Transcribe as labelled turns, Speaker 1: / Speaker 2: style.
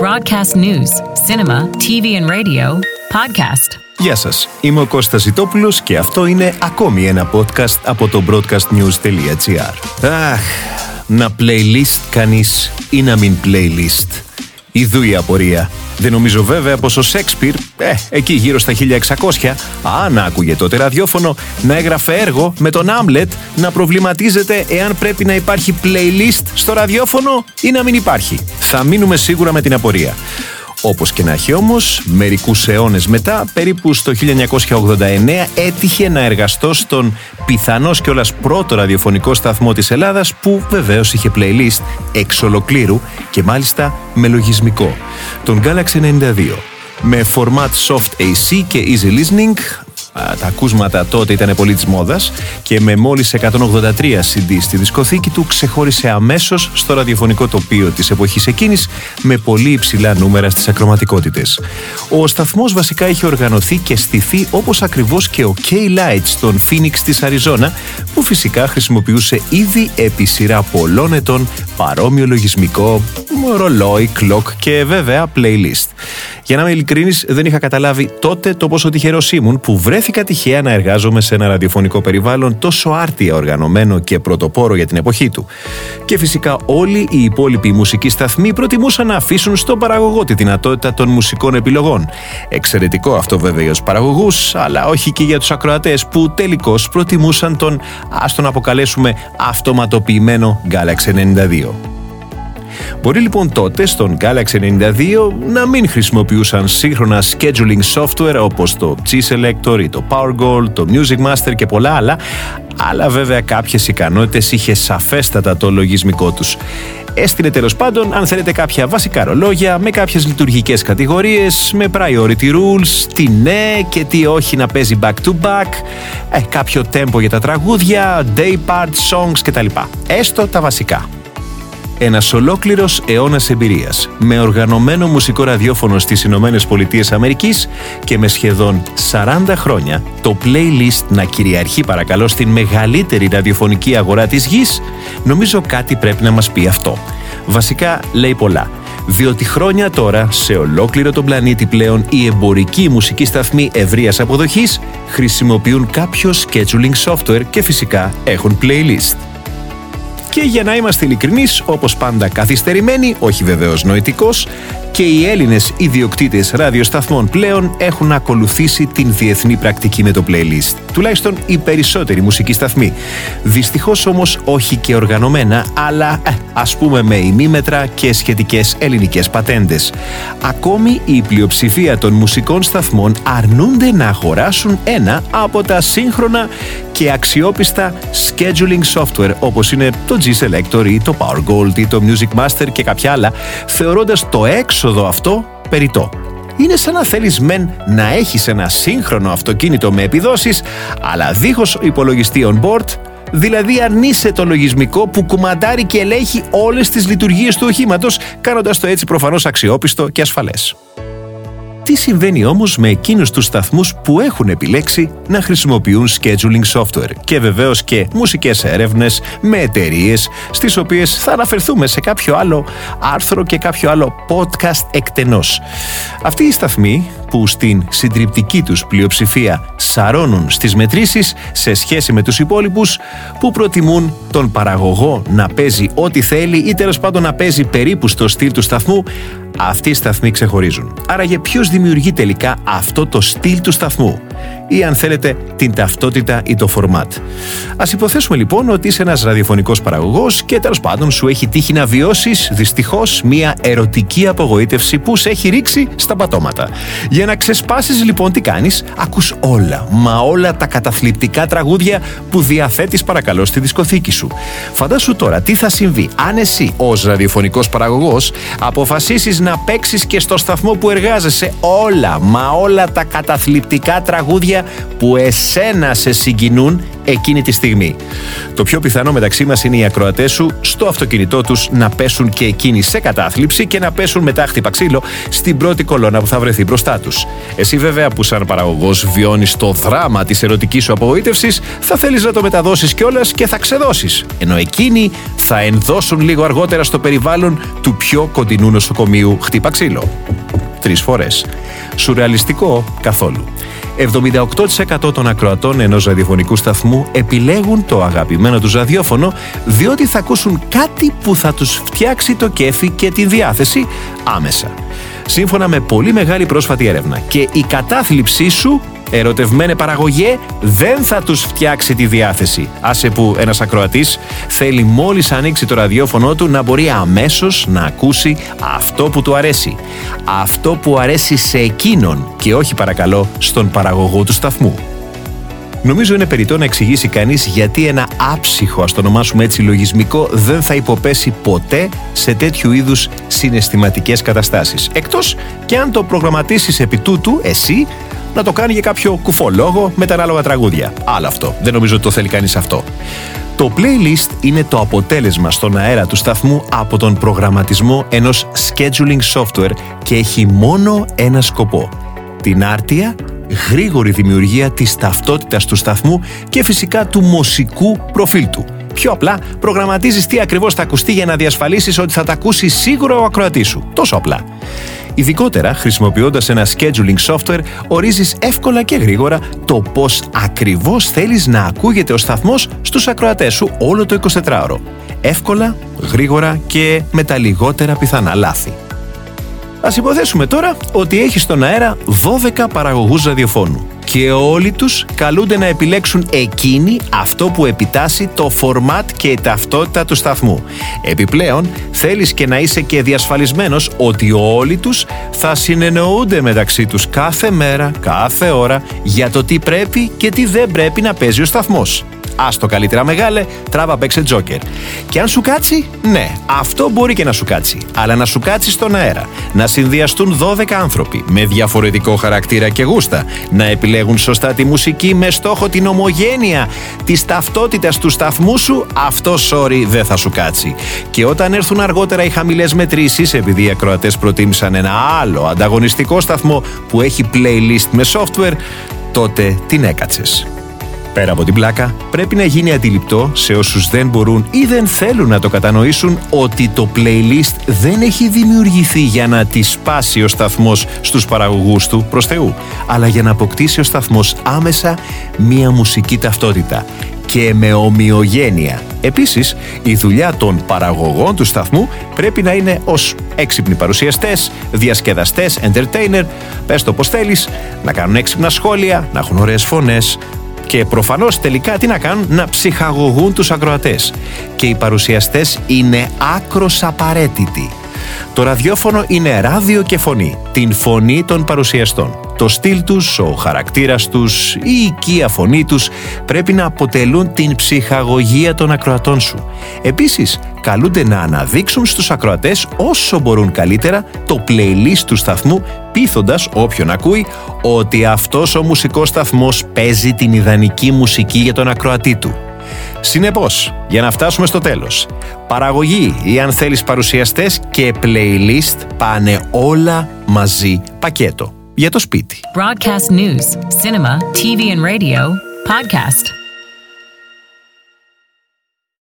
Speaker 1: broadcast news, cinema, TV and radio, podcast.
Speaker 2: Γεια σας, είμαι ο Κώστας Ζητόπουλος και αυτό είναι ακόμη ένα podcast από το broadcastnews.gr Αχ, να playlist κανείς ή να μην playlist. Ιδού η απορία. Δεν νομίζω βέβαια πως ο Σέξπιρ, ε, εκεί γύρω στα 1600, αν άκουγε τότε ραδιόφωνο, να έγραφε έργο με τον Άμλετ να προβληματίζεται εάν πρέπει να υπάρχει playlist στο ραδιόφωνο ή να μην υπάρχει. Θα μείνουμε σίγουρα με την απορία. Όπως και να έχει όμως, μερικούς αιώνες μετά, περίπου στο 1989, έτυχε να εργαστώ στον πιθανώς κιόλας πρώτο ραδιοφωνικό σταθμό της Ελλάδας που βεβαίως είχε playlist εξ ολοκλήρου και μάλιστα με λογισμικό. Τον Galaxy 92 με format soft AC και easy listening, τα ακούσματα τότε ήταν πολύ της μόδας και με μόλις 183 CD στη δισκοθήκη του ξεχώρισε αμέσως στο ραδιοφωνικό τοπίο της εποχής εκείνης με πολύ υψηλά νούμερα στις ακροματικότητες. Ο σταθμός βασικά είχε οργανωθεί και στηθεί όπως ακριβώς και ο K-Light στον Phoenix της Αριζόνα που φυσικά χρησιμοποιούσε ήδη επί σειρά πολλών ετών παρόμοιο λογισμικό, ρολόι, κλοκ και βέβαια playlist. Για να είμαι ειλικρινής, δεν είχα καταλάβει τότε το πόσο τυχερός ήμουν που βρέθηκα τυχαία να εργάζομαι σε ένα ραδιοφωνικό περιβάλλον τόσο άρτια οργανωμένο και πρωτοπόρο για την εποχή του. Και φυσικά όλοι οι υπόλοιποι μουσικοί σταθμοί προτιμούσαν να αφήσουν στον παραγωγό τη δυνατότητα των μουσικών επιλογών. Εξαιρετικό αυτό βέβαια για τους παραγωγούς, αλλά όχι και για τους ακροατές που τελικώς προτιμούσαν τον, ας τον αποκαλέσουμε, αυτοματοποιημένο Galaxy 92. Μπορεί λοιπόν τότε στον Galaxy 92 να μην χρησιμοποιούσαν σύγχρονα scheduling software όπως το G-Selector ή το PowerGold, το Music Master και πολλά άλλα, αλλά βέβαια κάποιες ικανότητες είχε σαφέστατα το λογισμικό τους. Έστειλε τέλος πάντων, αν θέλετε, κάποια βασικά ρολόγια με κάποιες λειτουργικές κατηγορίες, με priority rules, τι ναι και τι όχι να παίζει back to back, ε, κάποιο tempo για τα τραγούδια, day part songs κτλ. Έστω τα βασικά. Ένας ολόκληρος αιώνας εμπειρίας με οργανωμένο μουσικό ραδιόφωνο στις Ηνωμένες Πολιτείες Αμερικής και με σχεδόν 40 χρόνια το playlist να κυριαρχεί παρακαλώ στην μεγαλύτερη ραδιοφωνική αγορά της γης, νομίζω κάτι πρέπει να μας πει αυτό. Βασικά λέει πολλά. Διότι χρόνια τώρα σε ολόκληρο τον πλανήτη πλέον οι εμπορικοί μουσικοί σταθμοί ευρείας αποδοχής χρησιμοποιούν κάποιο scheduling software και φυσικά έχουν playlist. Και για να είμαστε ειλικρινείς, όπως πάντα καθυστερημένοι, όχι βεβαίως νοητικός, και οι Έλληνες ιδιοκτήτες ραδιοσταθμών πλέον έχουν ακολουθήσει την διεθνή πρακτική με το playlist. Τουλάχιστον οι περισσότεροι μουσικοί σταθμοί. Δυστυχώς όμως όχι και οργανωμένα, αλλά ε, ας πούμε με ημίμετρα και σχετικές ελληνικές πατέντες. Ακόμη η πλειοψηφία των μουσικών σταθμών αρνούνται να αγοράσουν ένα από τα σύγχρονα και αξιόπιστα scheduling software όπως είναι το G-Selector ή το PowerGold ή το Music Master και κάποια άλλα, θεωρώντας το έξοδο αυτό περιττό. Είναι σαν να θέλεις μεν να έχεις ένα σύγχρονο αυτοκίνητο με επιδόσεις, αλλά δίχως υπολογιστή on board, δηλαδή αρνείσαι το λογισμικό που κουμαντάρει και ελέγχει όλες τις λειτουργίες του οχήματος, κάνοντας το έτσι προφανώς αξιόπιστο και ασφαλές. Τι συμβαίνει όμως με εκείνους τους σταθμούς που έχουν επιλέξει να χρησιμοποιούν scheduling software και βεβαίως και μουσικές έρευνες με εταιρείες στις οποίες θα αναφερθούμε σε κάποιο άλλο άρθρο και κάποιο άλλο podcast εκτενώς. Αυτοί οι σταθμοί που στην συντριπτική τους πλειοψηφία σαρώνουν στις μετρήσεις σε σχέση με τους υπόλοιπους που προτιμούν τον παραγωγό να παίζει ό,τι θέλει ή τέλος πάντων να παίζει περίπου στο στυλ του σταθμού αυτοί οι σταθμοί ξεχωρίζουν. Άρα για ποιος δημιουργεί τελικά αυτό το στυλ του σταθμού; Ή αν θέλετε την ταυτότητα ή το φορμάτ. Ας υποθέσουμε λοιπόν ότι είσαι ένας ραδιοφωνικός παραγωγός και τέλος πάντων σου έχει τύχει να βιώσεις δυστυχώς μια ερωτική απογοήτευση που σε έχει ρίξει στα πατώματα. Για να ξεσπάσεις λοιπόν τι κάνεις, ακούς όλα, μα όλα τα καταθλιπτικά τραγούδια που διαθέτεις παρακαλώ στη δισκοθήκη σου. Φαντάσου τώρα τι θα συμβεί αν εσύ ως ραδιοφωνικός παραγωγός αποφασίσεις να παίξεις και στο σταθμό που εργάζεσαι όλα, μα όλα τα καταθλιπτικά τραγούδια που εσένα σε συγκινούν εκείνη τη στιγμή. Το πιο πιθανό μεταξύ μας είναι οι ακροατές σου στο αυτοκίνητό τους να πέσουν και εκείνοι σε κατάθλιψη και να πέσουν μετά χτυπα ξύλο στην πρώτη κολόνα που θα βρεθεί μπροστά τους. άλλους. Εσύ βέβαια που σαν παραγωγός βιώνεις το δράμα της ερωτικής σου απογοήτευσης θα θέλεις να το μεταδώσεις κιόλας και θα ξεδώσεις. Ενώ εκείνοι θα ενδώσουν λίγο αργότερα στο περιβάλλον του πιο κοντινού νοσοκομείου χτύπα ξύλο. Τρεις φορές. Σουρεαλιστικό καθόλου. 78% των ακροατών ενός ραδιοφωνικού σταθμού επιλέγουν το αγαπημένο τους ραδιόφωνο διότι θα ακούσουν κάτι που θα τους φτιάξει το κέφι και τη διάθεση άμεσα. Σύμφωνα με πολύ μεγάλη πρόσφατη έρευνα και η κατάθλιψή σου ερωτευμένε παραγωγέ δεν θα τους φτιάξει τη διάθεση. Άσε που ένας ακροατής θέλει μόλις ανοίξει το ραδιόφωνο του να μπορεί αμέσως να ακούσει αυτό που του αρέσει. Αυτό που αρέσει σε εκείνον και όχι παρακαλώ στον παραγωγό του σταθμού. Νομίζω είναι περιττό να εξηγήσει κανείς γιατί ένα άψυχο, ας το ονομάσουμε έτσι, λογισμικό δεν θα υποπέσει ποτέ σε τέτοιου είδους συναισθηματικές καταστάσεις. Εκτός και αν το προγραμματίσεις επί τούτου, εσύ, να το κάνει για κάποιο κουφολόγο με τα ανάλογα τραγούδια. Άλλο αυτό. Δεν νομίζω ότι το θέλει κανείς αυτό. Το playlist είναι το αποτέλεσμα στον αέρα του σταθμού από τον προγραμματισμό ενός scheduling software και έχει μόνο ένα σκοπό. Την άρτια, γρήγορη δημιουργία της ταυτότητας του σταθμού και φυσικά του μουσικού προφίλ του. Πιο απλά, προγραμματίζεις τι ακριβώς θα ακουστεί για να διασφαλίσεις ότι θα τα ακούσει σίγουρα ο ακροατής σου. Τόσο απλά. Ειδικότερα, χρησιμοποιώντας ένα scheduling software, ορίζεις εύκολα και γρήγορα το πώς ακριβώς θέλεις να ακούγεται ο σταθμός στους ακροατές σου όλο το 24ωρο. Εύκολα, γρήγορα και με τα λιγότερα πιθανά λάθη. Α υποθέσουμε τώρα ότι έχεις στον αέρα 12 παραγωγούς ραδιοφώνου και όλοι τους καλούνται να επιλέξουν εκείνοι αυτό που επιτάσσει το format και η ταυτότητα του σταθμού. Επιπλέον, θέλεις και να είσαι και διασφαλισμένος ότι όλοι τους θα συνεννοούνται μεταξύ τους κάθε μέρα, κάθε ώρα για το τι πρέπει και τι δεν πρέπει να παίζει ο σταθμός. Άστο καλύτερα μεγάλε, τράβα παίξε τζόκερ. Και αν σου κάτσει, ναι, αυτό μπορεί και να σου κάτσει. Αλλά να σου κάτσει στον αέρα. Να συνδυαστούν 12 άνθρωποι με διαφορετικό χαρακτήρα και γούστα. Να επιλέγουν σωστά τη μουσική με στόχο την ομογένεια της ταυτότητας του σταθμού σου, αυτό sorry δεν θα σου κάτσει. Και όταν έρθουν αργότερα οι χαμηλές μετρήσεις, επειδή οι ακροατές προτίμησαν ένα άλλο ανταγωνιστικό σταθμό που έχει playlist με software, τότε την έκατσες. Πέρα από την πλάκα, πρέπει να γίνει αντιληπτό σε όσους δεν μπορούν ή δεν θέλουν να το κατανοήσουν ότι το playlist δεν έχει δημιουργηθεί για να τη σπάσει ο σταθμός στους παραγωγούς του προς Θεού, αλλά για να αποκτήσει ο σταθμός άμεσα μία μουσική ταυτότητα και με ομοιογένεια. Επίσης, η δουλειά των παραγωγών του σταθμού πρέπει να είναι ως έξυπνοι παρουσιαστές, διασκεδαστές, entertainer, πες το πως θέλεις, να κάνουν έξυπνα σχόλια, να έχουν ωραίες φωνές, και προφανώς τελικά τι να κάνουν, να ψυχαγωγούν τους ακροατές. Και οι παρουσιαστές είναι άκρος απαραίτητοι. Το ραδιόφωνο είναι ράδιο και φωνή, την φωνή των παρουσιαστών. Το στυλ τους, ο χαρακτήρας τους, η οικία φωνή τους πρέπει να αποτελούν την ψυχαγωγία των ακροατών σου. Επίσης, καλούνται να αναδείξουν στους ακροατές όσο μπορούν καλύτερα το playlist του σταθμού πείθοντας όποιον ακούει ότι αυτός ο μουσικός σταθμός παίζει την ιδανική μουσική για τον ακροατή του. Συνεπώς, για να φτάσουμε στο τέλος, παραγωγή ή αν θέλεις παρουσιαστές και playlist πάνε όλα μαζί πακέτο για το σπίτι.
Speaker 1: Broadcast news, cinema, TV and radio, podcast.